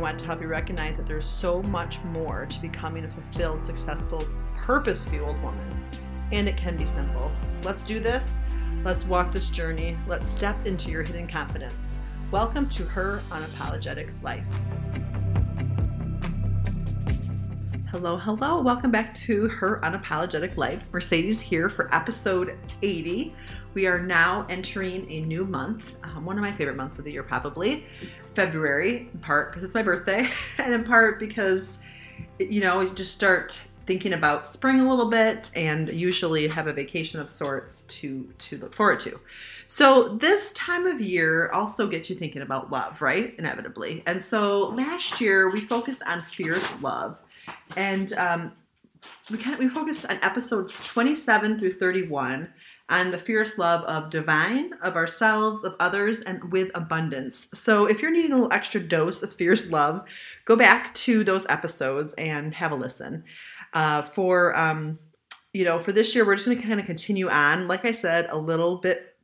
I want to help you recognize that there's so much more to becoming a fulfilled, successful, purpose fueled woman. And it can be simple. Let's do this. Let's walk this journey. Let's step into your hidden confidence. Welcome to Her Unapologetic Life. Hello, hello. Welcome back to Her Unapologetic Life. Mercedes here for episode 80. We are now entering a new month, um, one of my favorite months of the year, probably February, in part because it's my birthday, and in part because, you know, you just start thinking about spring a little bit and usually have a vacation of sorts to to look forward to. So this time of year also gets you thinking about love, right? Inevitably. And so last year we focused on fierce love and um, we of we focused on episodes 27 through 31 on the fierce love of divine, of ourselves, of others, and with abundance. So if you're needing a little extra dose of fierce love, go back to those episodes and have a listen. Uh, for um, you know, for this year, we're just going to kind of continue on. Like I said, a little bit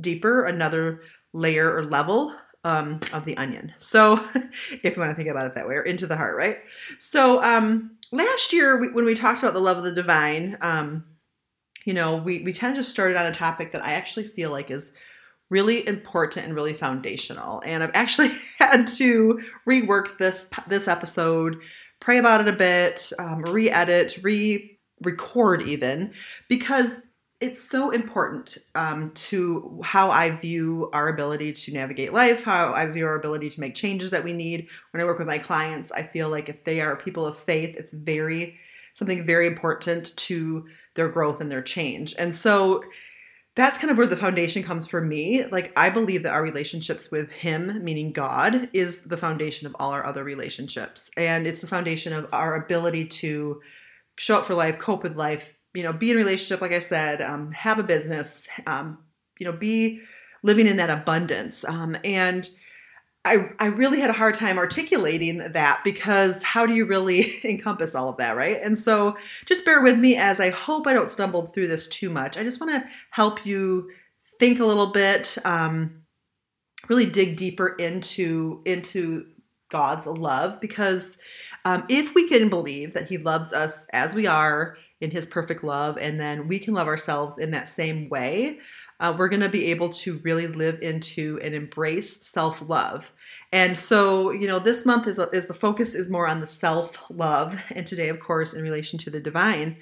deeper, another layer or level um, of the onion. So, if you want to think about it that way, or into the heart, right? So, um, last year we, when we talked about the love of the divine, um, you know, we we kind of just started on a topic that I actually feel like is really important and really foundational. And I've actually had to rework this this episode, pray about it a bit, um, re-edit, re-record even, because it's so important um, to how I view our ability to navigate life, how I view our ability to make changes that we need. When I work with my clients, I feel like if they are people of faith, it's very something very important to their growth and their change. And so that's kind of where the foundation comes for me. Like I believe that our relationships with him, meaning God, is the foundation of all our other relationships. And it's the foundation of our ability to show up for life, cope with life, you know, be in a relationship, like I said, um, have a business, um, you know, be living in that abundance. Um, and I, I really had a hard time articulating that because how do you really encompass all of that, right? And so just bear with me as I hope I don't stumble through this too much. I just want to help you think a little bit, um, really dig deeper into into God's love because um, if we can believe that He loves us as we are in His perfect love, and then we can love ourselves in that same way, uh, we're going to be able to really live into and embrace self love. And so, you know, this month is, is the focus is more on the self love, and today, of course, in relation to the divine.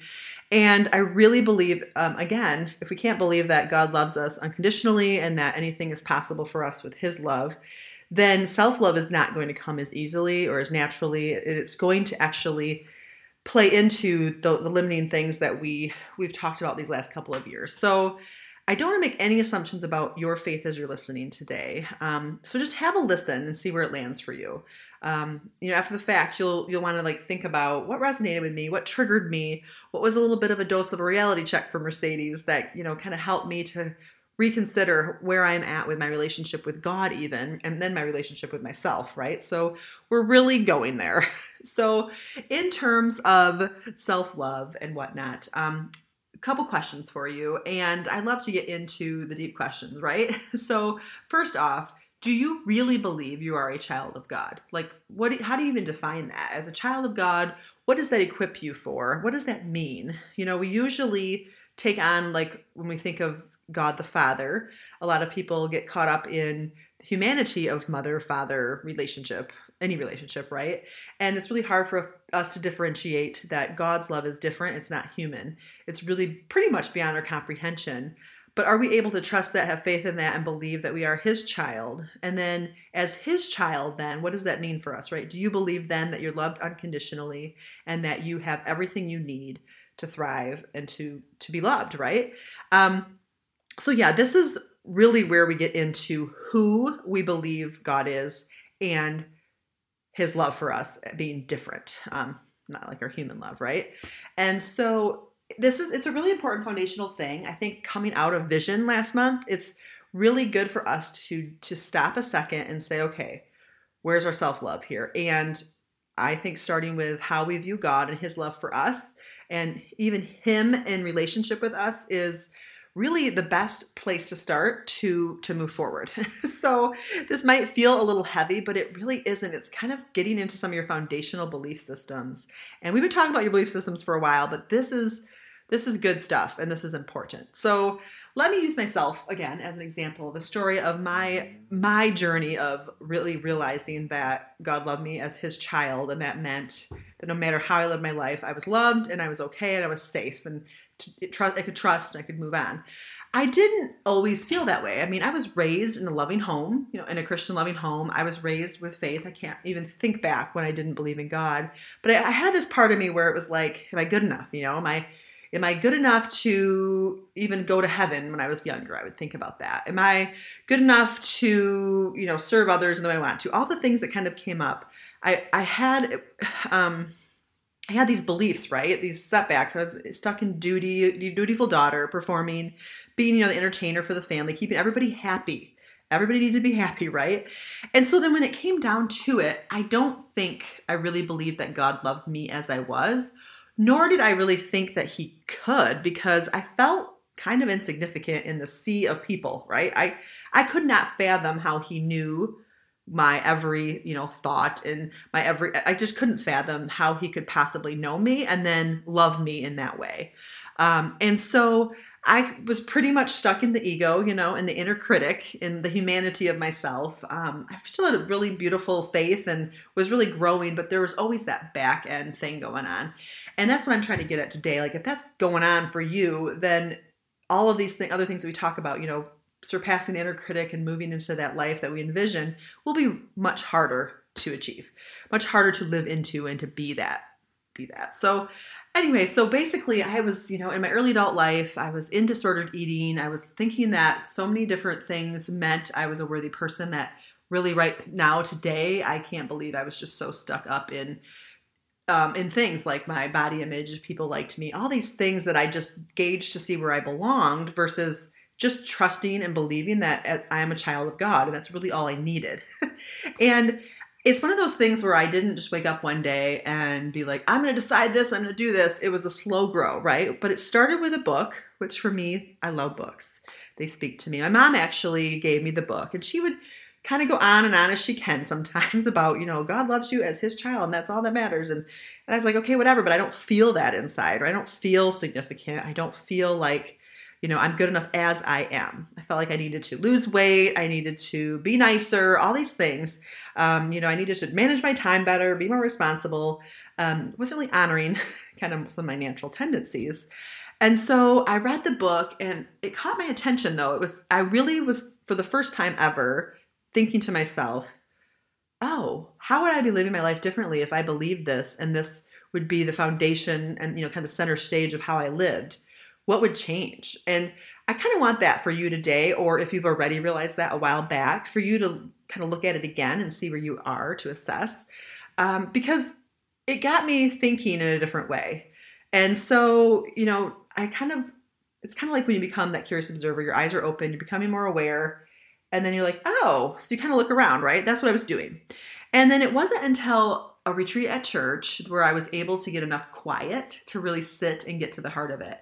And I really believe, um, again, if we can't believe that God loves us unconditionally and that anything is possible for us with His love, then self love is not going to come as easily or as naturally. It's going to actually play into the, the, limiting things that we we've talked about these last couple of years. So I don't want to make any assumptions about your faith as you're listening today. Um, so just have a listen and see where it lands for you. Um, you know, after the fact, you'll you'll want to like think about what resonated with me, what triggered me, what was a little bit of a dose of a reality check for Mercedes that you know kind of helped me to reconsider where I'm at with my relationship with God, even, and then my relationship with myself, right? So we're really going there. So, in terms of self love and whatnot, um, a couple questions for you, and I love to get into the deep questions, right? So, first off, do you really believe you are a child of God? Like, what? How do you even define that as a child of God? What does that equip you for? What does that mean? You know, we usually take on like when we think of God the Father. A lot of people get caught up in the humanity of mother father relationship, any relationship, right? And it's really hard for us to differentiate that God's love is different. It's not human. It's really pretty much beyond our comprehension. But are we able to trust that, have faith in that, and believe that we are His child? And then, as His child, then what does that mean for us, right? Do you believe then that you're loved unconditionally and that you have everything you need to thrive and to to be loved, right? Um, so yeah, this is really where we get into who we believe God is and his love for us being different, um, not like our human love, right? And so this is it's a really important foundational thing. I think coming out of vision last month, it's really good for us to to stop a second and say, okay, where's our self-love here? And I think starting with how we view God and his love for us and even him in relationship with us is really the best place to start to to move forward. so this might feel a little heavy, but it really isn't. It's kind of getting into some of your foundational belief systems. And we've been talking about your belief systems for a while, but this is this is good stuff and this is important. So let me use myself again as an example, the story of my my journey of really realizing that God loved me as his child and that meant that no matter how I lived my life, I was loved and I was okay and I was safe and trust I could trust and I could move on. I didn't always feel that way. I mean, I was raised in a loving home, you know, in a Christian loving home. I was raised with faith. I can't even think back when I didn't believe in God. But I, I had this part of me where it was like, am I good enough? You know, am I am I good enough to even go to heaven when I was younger? I would think about that. Am I good enough to, you know, serve others in the way I want to? All the things that kind of came up. I I had um I had these beliefs, right? These setbacks. I was stuck in duty, dutiful daughter, performing, being, you know, the entertainer for the family, keeping everybody happy. Everybody needed to be happy, right? And so then when it came down to it, I don't think I really believed that God loved me as I was, nor did I really think that He could because I felt kind of insignificant in the sea of people, right? I I could not fathom how He knew my every you know thought and my every i just couldn't fathom how he could possibly know me and then love me in that way. Um, and so i was pretty much stuck in the ego you know in the inner critic in the humanity of myself. Um, i still had a really beautiful faith and was really growing but there was always that back end thing going on. And that's what i'm trying to get at today. Like if that's going on for you then all of these things other things that we talk about you know surpassing the inner critic and moving into that life that we envision will be much harder to achieve, much harder to live into and to be that, be that. So anyway, so basically I was, you know, in my early adult life, I was in disordered eating. I was thinking that so many different things meant I was a worthy person that really right now today I can't believe I was just so stuck up in um, in things like my body image, people liked me, all these things that I just gauged to see where I belonged versus just trusting and believing that uh, I am a child of God. And that's really all I needed. and it's one of those things where I didn't just wake up one day and be like, I'm going to decide this, I'm going to do this. It was a slow grow, right? But it started with a book, which for me, I love books. They speak to me. My mom actually gave me the book, and she would kind of go on and on as she can sometimes about, you know, God loves you as his child, and that's all that matters. And, and I was like, okay, whatever, but I don't feel that inside, or I don't feel significant. I don't feel like, you know, I'm good enough as I am. I felt like I needed to lose weight. I needed to be nicer, all these things. Um, you know, I needed to manage my time better, be more responsible. Um, wasn't really honoring kind of some of my natural tendencies. And so I read the book and it caught my attention though. It was, I really was, for the first time ever, thinking to myself, oh, how would I be living my life differently if I believed this and this would be the foundation and, you know, kind of the center stage of how I lived? What would change? And I kind of want that for you today, or if you've already realized that a while back, for you to kind of look at it again and see where you are to assess. Um, because it got me thinking in a different way. And so, you know, I kind of, it's kind of like when you become that curious observer, your eyes are open, you're becoming more aware, and then you're like, oh, so you kind of look around, right? That's what I was doing. And then it wasn't until a retreat at church where I was able to get enough quiet to really sit and get to the heart of it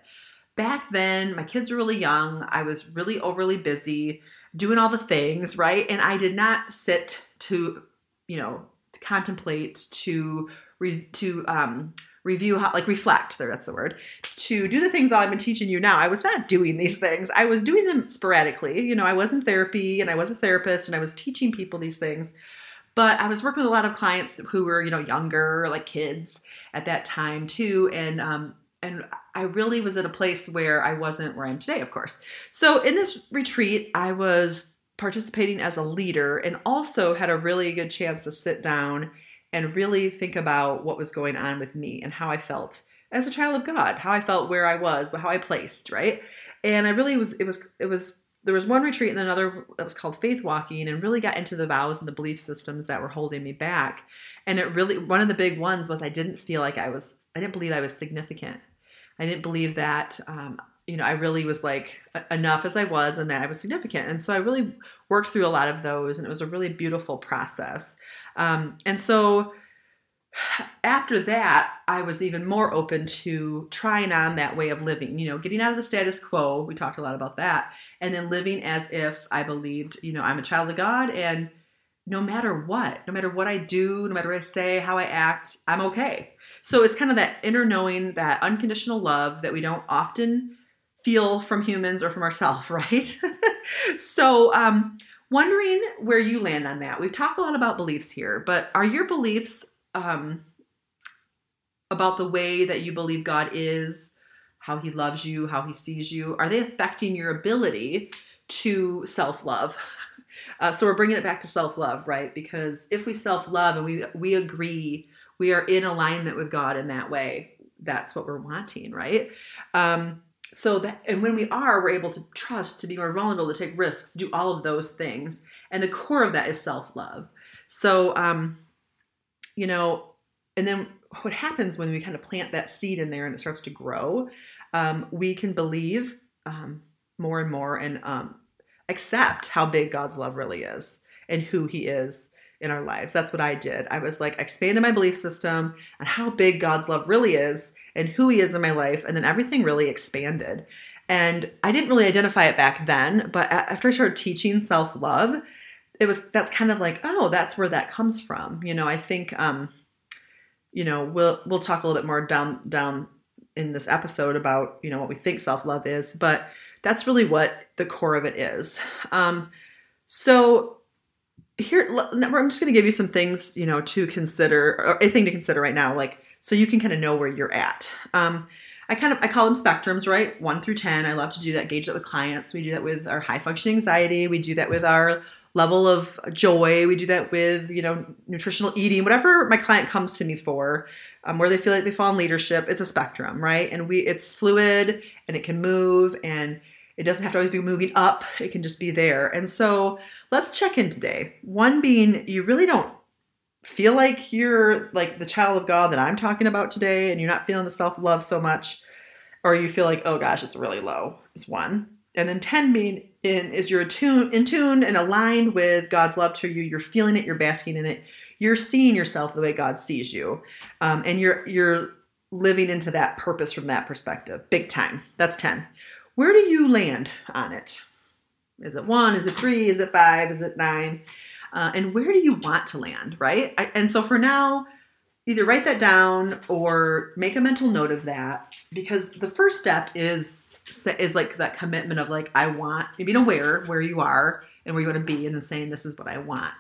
back then, my kids were really young. I was really overly busy doing all the things, right? And I did not sit to, you know, to contemplate, to re- to um, review how like reflect there that's the word to do the things that i've been teaching you now. I was not doing these things. I was doing them sporadically. You know i was in therapy and i was a therapist and i was teaching people these things. But i was working with a lot of clients who were you know younger like kids at that time too. And um, and I really was at a place where I wasn't where I am today, of course. So in this retreat, I was participating as a leader and also had a really good chance to sit down and really think about what was going on with me and how I felt as a child of God, how I felt where I was, but how I placed, right? And I really was it was it was there was one retreat and another that was called faith walking and really got into the vows and the belief systems that were holding me back and it really one of the big ones was i didn't feel like i was i didn't believe i was significant i didn't believe that um, you know i really was like enough as i was and that i was significant and so i really worked through a lot of those and it was a really beautiful process um, and so after that, I was even more open to trying on that way of living, you know, getting out of the status quo. We talked a lot about that. And then living as if I believed, you know, I'm a child of God and no matter what, no matter what I do, no matter what I say, how I act, I'm okay. So it's kind of that inner knowing, that unconditional love that we don't often feel from humans or from ourselves, right? so, um, wondering where you land on that. We've talked a lot about beliefs here, but are your beliefs um, about the way that you believe God is, how He loves you, how He sees you? Are they affecting your ability to self love? Uh, so we're bringing it back to self love, right? Because if we self love and we we agree, we are in alignment with God in that way. That's what we're wanting, right? Um, so that and when we are, we're able to trust, to be more vulnerable, to take risks, do all of those things, and the core of that is self love. So um, you know, and then what happens when we kind of plant that seed in there and it starts to grow, um, we can believe um, more and more and um, accept how big God's love really is and who He is in our lives. That's what I did. I was like expanding my belief system and how big God's love really is and who He is in my life, and then everything really expanded. And I didn't really identify it back then, but after I started teaching self love, it was that's kind of like oh that's where that comes from you know i think um you know we'll we'll talk a little bit more down down in this episode about you know what we think self-love is but that's really what the core of it is um so here i'm just going to give you some things you know to consider or a thing to consider right now like so you can kind of know where you're at um I kind of I call them spectrums, right? One through ten. I love to do that, gauge that with clients. We do that with our high functioning anxiety. We do that with our level of joy. We do that with, you know, nutritional eating, whatever my client comes to me for, um, where they feel like they fall in leadership. It's a spectrum, right? And we, it's fluid and it can move and it doesn't have to always be moving up. It can just be there. And so let's check in today. One being you really don't feel like you're like the child of God that I'm talking about today and you're not feeling the self love so much, or you feel like, oh gosh, it's really low, is one. And then 10 being in is you're attuned, in tune and aligned with God's love to you. You're feeling it, you're basking in it, you're seeing yourself the way God sees you. Um, and you're you're living into that purpose from that perspective. Big time. That's 10. Where do you land on it? Is it one? Is it three? Is it five? Is it nine? Uh, and where do you want to land, right? I, and so for now, either write that down or make a mental note of that because the first step is is like that commitment of like I want being aware where you are and where you want to be and then saying this is what I want.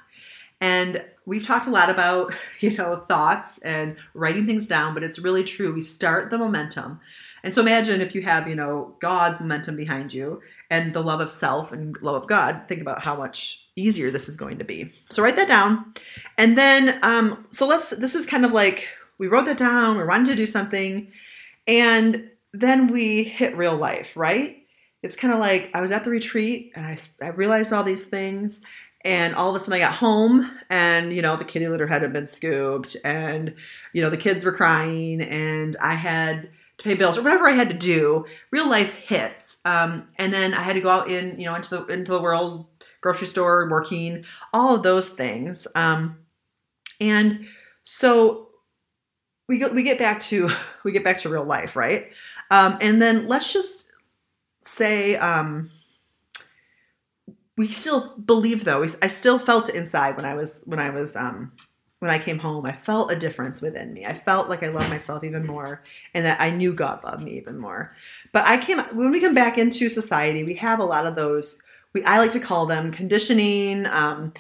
And we've talked a lot about, you know, thoughts and writing things down, but it's really true. We start the momentum. And so imagine if you have, you know, God's momentum behind you and the love of self and love of God, think about how much easier this is going to be. So write that down. And then um so let's this is kind of like we wrote that down, we're wanting to do something and then we hit real life, right? It's kind of like I was at the retreat and I, I realized all these things. And all of a sudden I got home and, you know, the kitty litter hadn't been scooped and, you know, the kids were crying and I had pay bills or whatever I had to do. Real life hits. Um, and then I had to go out in, you know, into the, into the world, grocery store, working, all of those things. Um, and so we go, we get back to, we get back to real life, right? Um, and then let's just say um, we still believe though. I still felt inside when I was when I was um, when I came home. I felt a difference within me. I felt like I loved myself even more, and that I knew God loved me even more. But I came when we come back into society, we have a lot of those. We I like to call them conditioning. Um,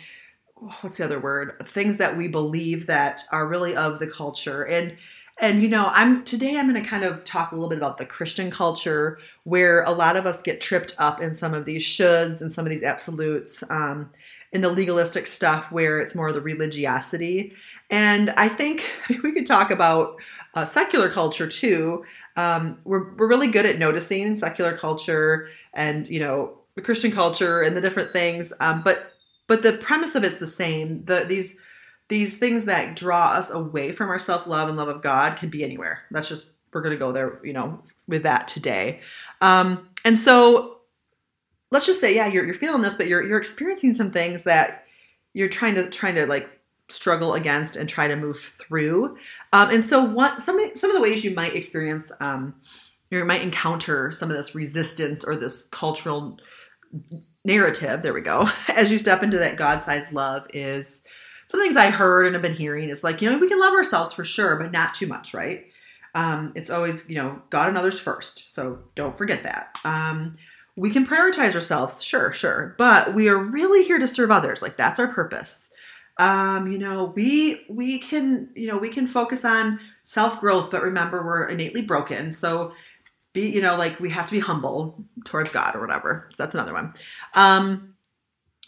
what's the other word? Things that we believe that are really of the culture and and you know, I'm today I'm going to kind of talk a little bit about the Christian culture where a lot of us get tripped up in some of these shoulds and some of these absolutes, um, in the legalistic stuff where it's more of the religiosity. And I think we could talk about uh, secular culture too. Um, we're we're really good at noticing secular culture and you know the Christian culture and the different things. Um, but but the premise of it's the same. The these these things that draw us away from our self love and love of God can be anywhere. That's just we're going to go there, you know, with that today. Um, and so let's just say, yeah, you're you're feeling this, but you're you're experiencing some things that you're trying to trying to like struggle against and try to move through. Um, and so, what some some of the ways you might experience, um, you might encounter some of this resistance or this cultural narrative. There we go. As you step into that God-sized love, is some things I heard and have been hearing is like you know we can love ourselves for sure, but not too much, right? Um, it's always you know God and others first, so don't forget that. Um, we can prioritize ourselves, sure, sure, but we are really here to serve others. Like that's our purpose um, you know, we we can you know we can focus on self growth, but remember we're innately broken. So be you know like we have to be humble towards God or whatever. So that's another one. Um,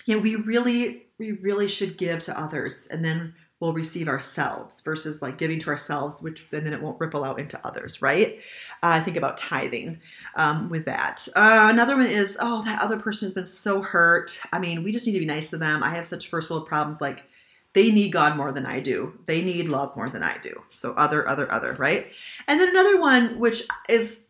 you know, we really we really should give to others, and then we'll receive ourselves versus like giving to ourselves, which and then it won't ripple out into others, right? Uh, I think about tithing um, with that. Uh, another one is, oh, that other person has been so hurt. I mean, we just need to be nice to them. I have such first world problems like they need God more than I do. They need love more than I do. So other, other, other, right? And then another one, which is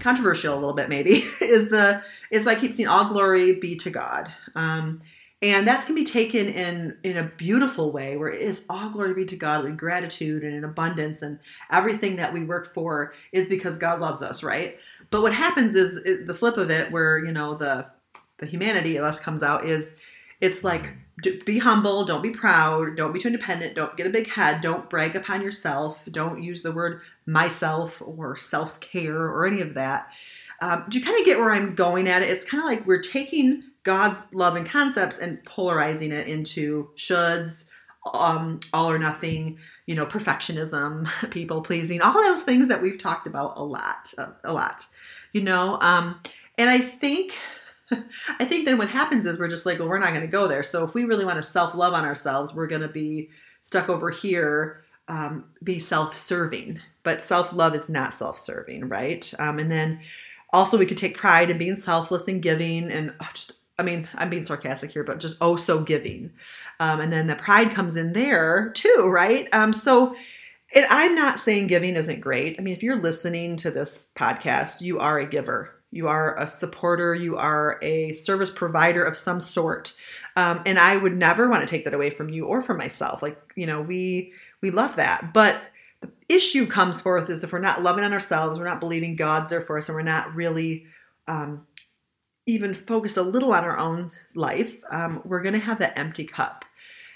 controversial a little bit, maybe, is the is why I keep seeing all glory be to God. Um, and that can be taken in in a beautiful way, where it is all glory be to God with gratitude and in abundance, and everything that we work for is because God loves us, right? But what happens is the flip of it, where you know the the humanity of us comes out, is it's like be humble, don't be proud, don't be too independent, don't get a big head, don't brag upon yourself, don't use the word myself or self care or any of that. Um, do you kind of get where I'm going at it? It's kind of like we're taking God's love and concepts and polarizing it into shoulds, um, all or nothing, you know, perfectionism, people pleasing, all those things that we've talked about a lot, a, a lot, you know. Um, and I think I think then what happens is we're just like, well, we're not going to go there. So if we really want to self love on ourselves, we're going to be stuck over here, um, be self serving. But self love is not self serving, right? Um, and then also we could take pride in being selfless and giving and oh, just, I mean, I'm being sarcastic here, but just oh so giving. Um, and then the pride comes in there too, right? Um, so I'm not saying giving isn't great. I mean, if you're listening to this podcast, you are a giver you are a supporter, you are a service provider of some sort. Um, and I would never want to take that away from you or from myself. Like, you know, we we love that. But the issue comes forth is if we're not loving on ourselves, we're not believing God's there for us, and we're not really um, even focused a little on our own life, um, we're going to have that empty cup.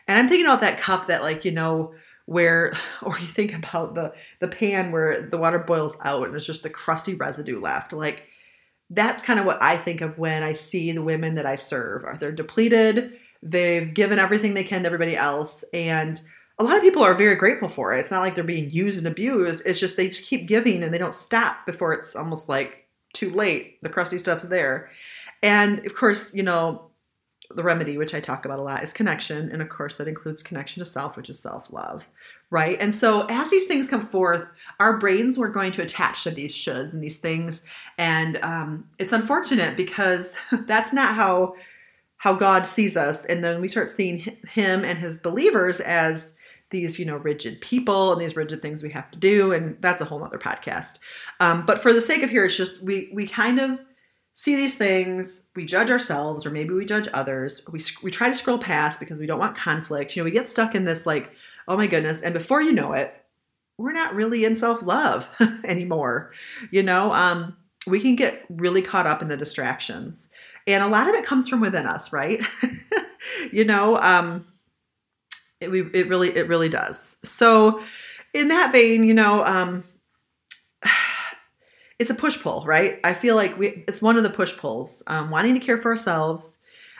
And I'm thinking about that cup that, like, you know, where, or you think about the the pan where the water boils out and there's just the crusty residue left. Like, that's kind of what I think of when I see the women that I serve. Are they're depleted, they've given everything they can to everybody else, and a lot of people are very grateful for it. It's not like they're being used and abused. It's just they just keep giving and they don't stop before it's almost like too late. The crusty stuff's there. And of course, you know, the remedy, which I talk about a lot, is connection. And of course, that includes connection to self, which is self love right? And so as these things come forth, our brains were going to attach to these shoulds and these things, and um, it's unfortunate because that's not how how God sees us. And then we start seeing Him and His believers as these, you know, rigid people and these rigid things we have to do, and that's a whole other podcast. Um, but for the sake of here, it's just we we kind of see these things, we judge ourselves, or maybe we judge others. We we try to scroll past because we don't want conflict. You know, we get stuck in this like Oh my goodness. And before you know it, we're not really in self love anymore. You know, um, we can get really caught up in the distractions. And a lot of it comes from within us, right? you know, um, it, we, it really, it really does. So, in that vein, you know, um, it's a push pull, right? I feel like we, it's one of the push pulls, um, wanting to care for ourselves,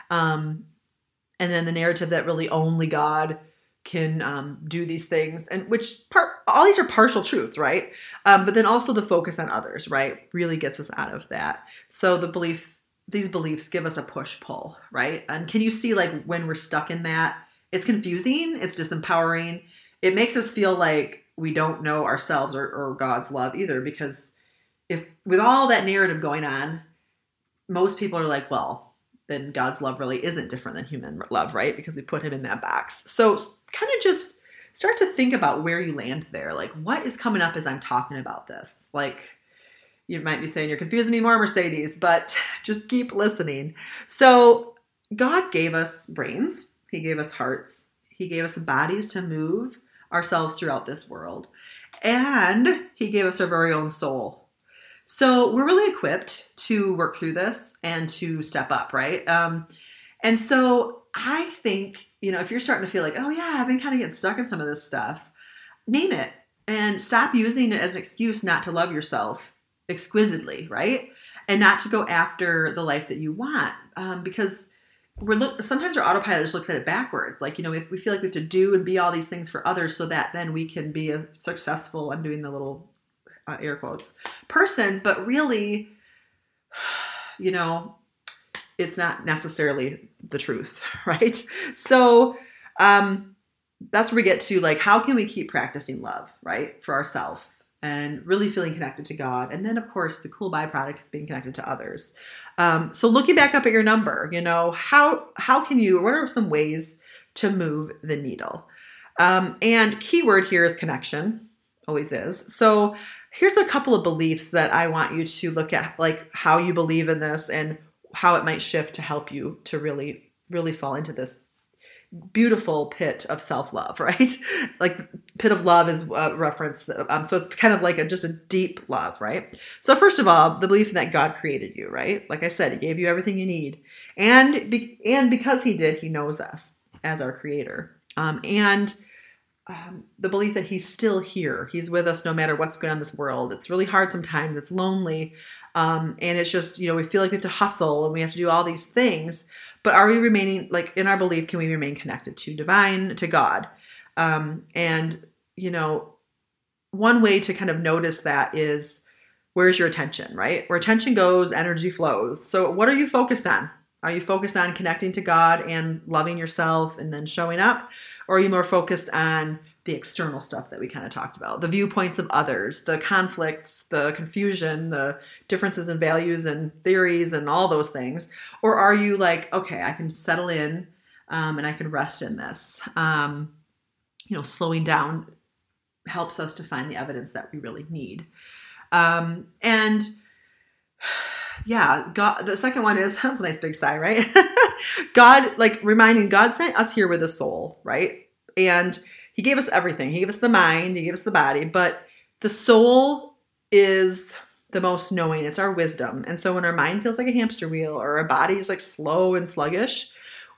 um, and then the narrative that really only God can um, do these things and which part all these are partial truths right? Um, but then also the focus on others right? Really gets us out of that. So the belief these beliefs give us a push pull right? And can you see like when we're stuck in that? It's confusing it's disempowering. It makes us feel like we don't know ourselves or, or god's love either because if with all that narrative going on most people are like well then God's love really isn't different than human love, right? Because we put him in that box. So kind of just start to think about where you land there. Like, what is coming up as I'm talking about this? Like, you might be saying you're confusing me more, Mercedes, but just keep listening. So, God gave us brains, He gave us hearts, He gave us bodies to move ourselves throughout this world, and He gave us our very own soul. So, we're really equipped to work through this and to step up, right? Um, and so, I think, you know, if you're starting to feel like, oh, yeah, I've been kind of getting stuck in some of this stuff, name it and stop using it as an excuse not to love yourself exquisitely, right? And not to go after the life that you want. Um, because we're look sometimes our autopilot just looks at it backwards. Like, you know, if we feel like we have to do and be all these things for others so that then we can be a successful, I'm doing the little uh, air quotes, person, but really, you know, it's not necessarily the truth, right? So, um, that's where we get to like, how can we keep practicing love, right, for ourselves? and really feeling connected to God. And then, of course, the cool byproduct is being connected to others. Um, so, looking back up at your number, you know how how can you? What are some ways to move the needle? Um, and keyword here is connection, always is. So, here's a couple of beliefs that I want you to look at, like how you believe in this and how it might shift to help you to really really fall into this beautiful pit of self-love right? Like pit of love is a reference um, so it's kind of like a, just a deep love right? So first of all the belief that god created you right? Like i said he gave you everything you need. And be, and because he did he knows us as our creator. Um, and um, the belief that he's still here. He's with us no matter what's going on in this world. It's really hard sometimes. It's lonely. Um, and it's just you know we feel like we have to hustle and we have to do all these things. But are we remaining like in our belief can we remain connected to divine to god? Um, and you know one way to kind of notice that is where's your attention right? Where attention goes energy flows. So what are you focused on? Are you focused on connecting to god and loving yourself and then showing up or are you more focused on the external stuff that we kind of talked about? The viewpoints of others the conflicts the confusion the differences in values and theories and all those things? Or are you like okay i can settle in um, and i can rest in this um, you know slowing down helps us to find the evidence that we really need. Um, and yeah god the second one is that's a nice big sigh right god like reminding god sent us here with a soul right and he gave us everything. He gave us the mind, he gave us the body, but the soul is the most knowing. It's our wisdom. And so when our mind feels like a hamster wheel or our body is like slow and sluggish,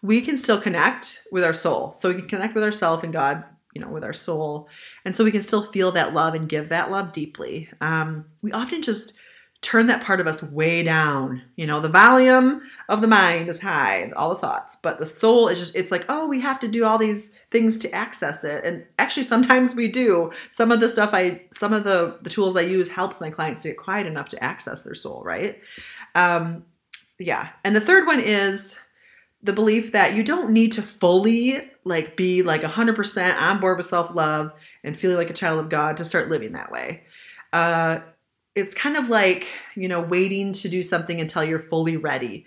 we can still connect with our soul. So we can connect with ourself and God, you know, with our soul. And so we can still feel that love and give that love deeply. Um, we often just turn that part of us way down. You know, the volume of the mind is high, all the thoughts, but the soul is just, it's like, oh, we have to do all these things to access it. And actually, sometimes we do. Some of the stuff I, some of the, the tools I use helps my clients to get quiet enough to access their soul, right? Um, yeah. And the third one is the belief that you don't need to fully like be like 100% on board with self-love and feeling like a child of God to start living that way. Uh, it's kind of like, you know, waiting to do something until you're fully ready.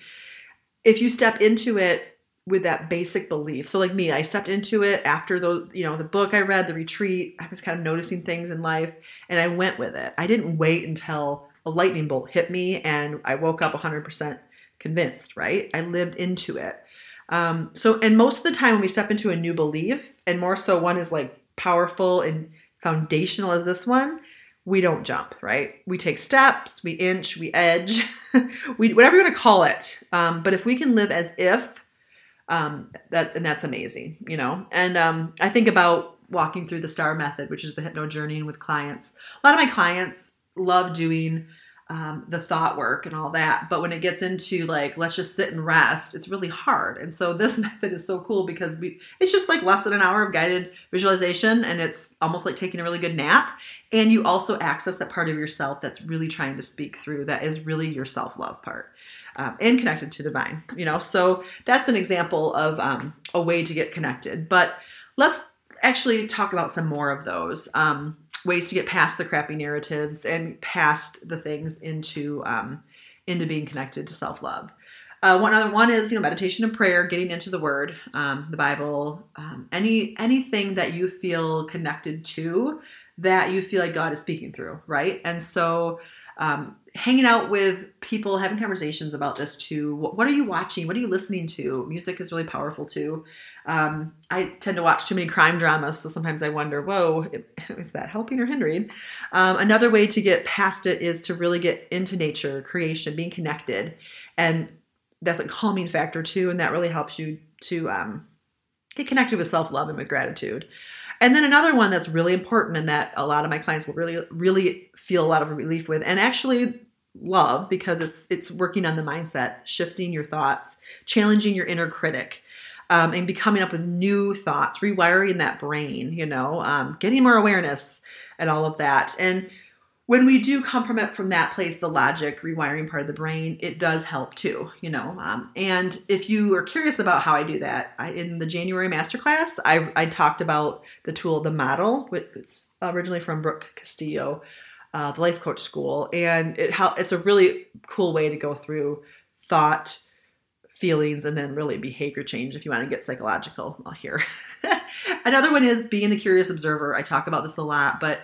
If you step into it with that basic belief. So like me, I stepped into it after the, you know, the book I read, the retreat, I was kind of noticing things in life and I went with it. I didn't wait until a lightning bolt hit me and I woke up 100% convinced, right? I lived into it. Um, so, and most of the time when we step into a new belief, and more so one is like powerful and foundational as this one, we don't jump, right? We take steps, we inch, we edge, we whatever you want to call it. Um, but if we can live as if, um, that and that's amazing, you know. And um, I think about walking through the STAR method, which is the hypno journeying with clients. A lot of my clients love doing um, the thought work and all that. But when it gets into like, let's just sit and rest, it's really hard. And so this method is so cool because we, it's just like less than an hour of guided visualization and it's almost like taking a really good nap. And you also access that part of yourself that's really trying to speak through, that is really your self love part. Um, and connected to divine, you know. So that's an example of um, a way to get connected. But let's actually talk about some more of those. Um, ways to get past the crappy narratives and past the things into um, into being connected to self love. Uh, one other one is you know meditation and prayer, getting into the Word, um, the Bible, um, any anything that you feel connected to that you feel like God is speaking through, right? And so um, hanging out with people, having conversations about this too. What, are you watching? What are you listening to? Music is really powerful too. Um, I tend to watch too many crime dramas, so sometimes I wonder, whoa, is that helping or hindering? Um, another way to get past it is to really get into nature, creation, being connected, and that's a calming factor too, and that really helps you to um, get connected with self love and with gratitude. And then another one that's really important and that a lot of my clients will really, really feel a lot of relief with, and actually love because it's it's working on the mindset, shifting your thoughts, challenging your inner critic. Um, and becoming up with new thoughts, rewiring that brain, you know, um, getting more awareness and all of that. And when we do come from it from that place, the logic rewiring part of the brain, it does help too, you know. Um, and if you are curious about how I do that, I, in the January masterclass, I, I talked about the tool, the model. Which it's originally from Brooke Castillo, uh, the Life Coach School, and it it's a really cool way to go through thought, feelings, and then really behavior change. If you want to get psychological, here. Another one is being the curious observer. I talk about this a lot, but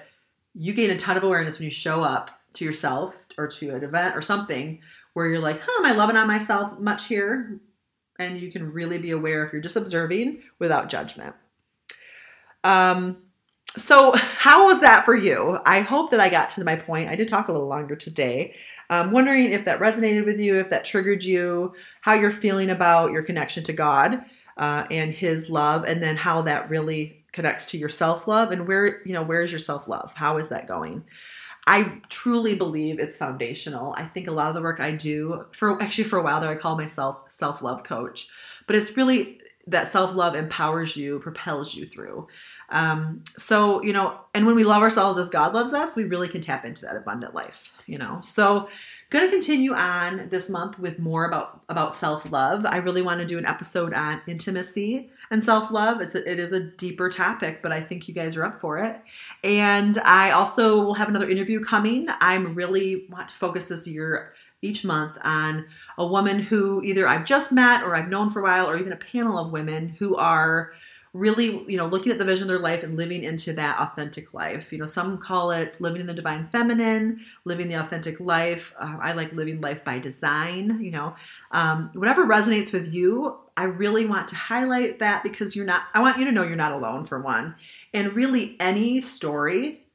you gain a ton of awareness when you show up to yourself or to an event or something where you're like, huh, am I loving on myself much here? And you can really be aware if you're just observing without judgment. Um, so, how was that for you? I hope that I got to my point. I did talk a little longer today. I'm wondering if that resonated with you, if that triggered you, how you're feeling about your connection to God uh, and His love, and then how that really connects to your self-love and where you know where is your self-love? How is that going? I truly believe it's foundational. I think a lot of the work i do for actually for a while there i call myself self-love coach but it's really that self-love empowers you propels you through. Um, so you know and when we love ourselves as god loves us we really can tap into that abundant life you know? So going to continue on this month with more about about self-love i really want to do an episode on intimacy and self love. It's a, it is a deeper topic, but I think you guys are up for it. And I also will have another interview coming. I'm really want to focus this year each month on a woman who either I've just met or I've known for a while, or even a panel of women who are really you know looking at the vision of their life and living into that authentic life. You know some call it living in the divine feminine living the authentic life. Uh, i like living life by design you know. Um, whatever resonates with you i really want to highlight that because you're not i want you to know you're not alone for one. And really any story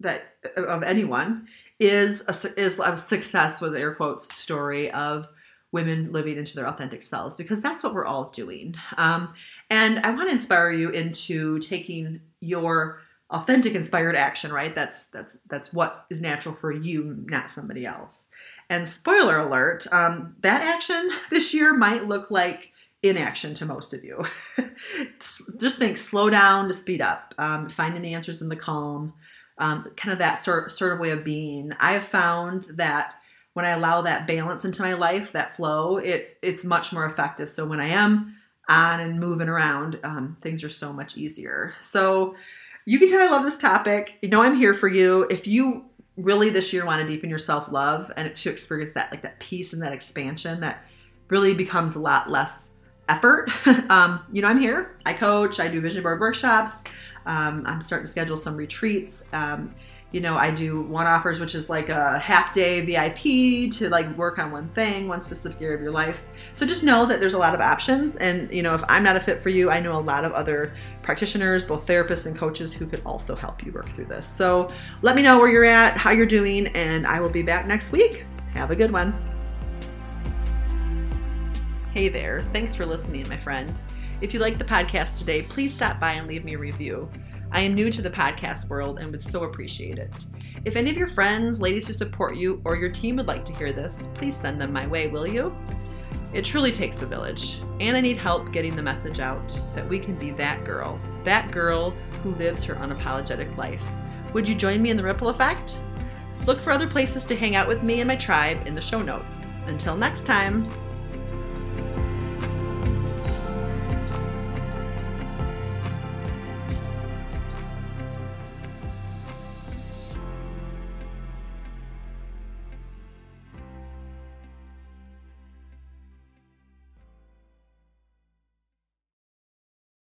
that of anyone is a, is a success with air quotes story of women living into their authentic selves because that's what we're all doing. Um, and I want to inspire you into taking your authentic inspired action, right? That's that's that's what is natural for you, not somebody else. And spoiler alert, um, that action this year might look like inaction to most of you. Just think slow down to speed up, um, finding the answers in the calm, um, kind of that sort, sort of way of being. I have found that when I allow that balance into my life, that flow, it it's much more effective. So when I am on and moving around, um, things are so much easier. So you can tell I love this topic. You know I'm here for you. If you really this year want to deepen your self love and to experience that like that peace and that expansion that really becomes a lot less effort. um, you know I'm here. I coach. I do vision board workshops. Um, I'm starting to schedule some retreats. Um, you know, I do one offers, which is like a half day VIP to like work on one thing, one specific area of your life. So just know that there's a lot of options. And, you know, if I'm not a fit for you, I know a lot of other practitioners, both therapists and coaches, who could also help you work through this. So let me know where you're at, how you're doing, and I will be back next week. Have a good one. Hey there. Thanks for listening, my friend. If you liked the podcast today, please stop by and leave me a review. I am new to the podcast world and would so appreciate it. If any of your friends, ladies who support you, or your team would like to hear this, please send them my way, will you? It truly takes a village, and I need help getting the message out that we can be that girl, that girl who lives her unapologetic life. Would you join me in the ripple effect? Look for other places to hang out with me and my tribe in the show notes. Until next time.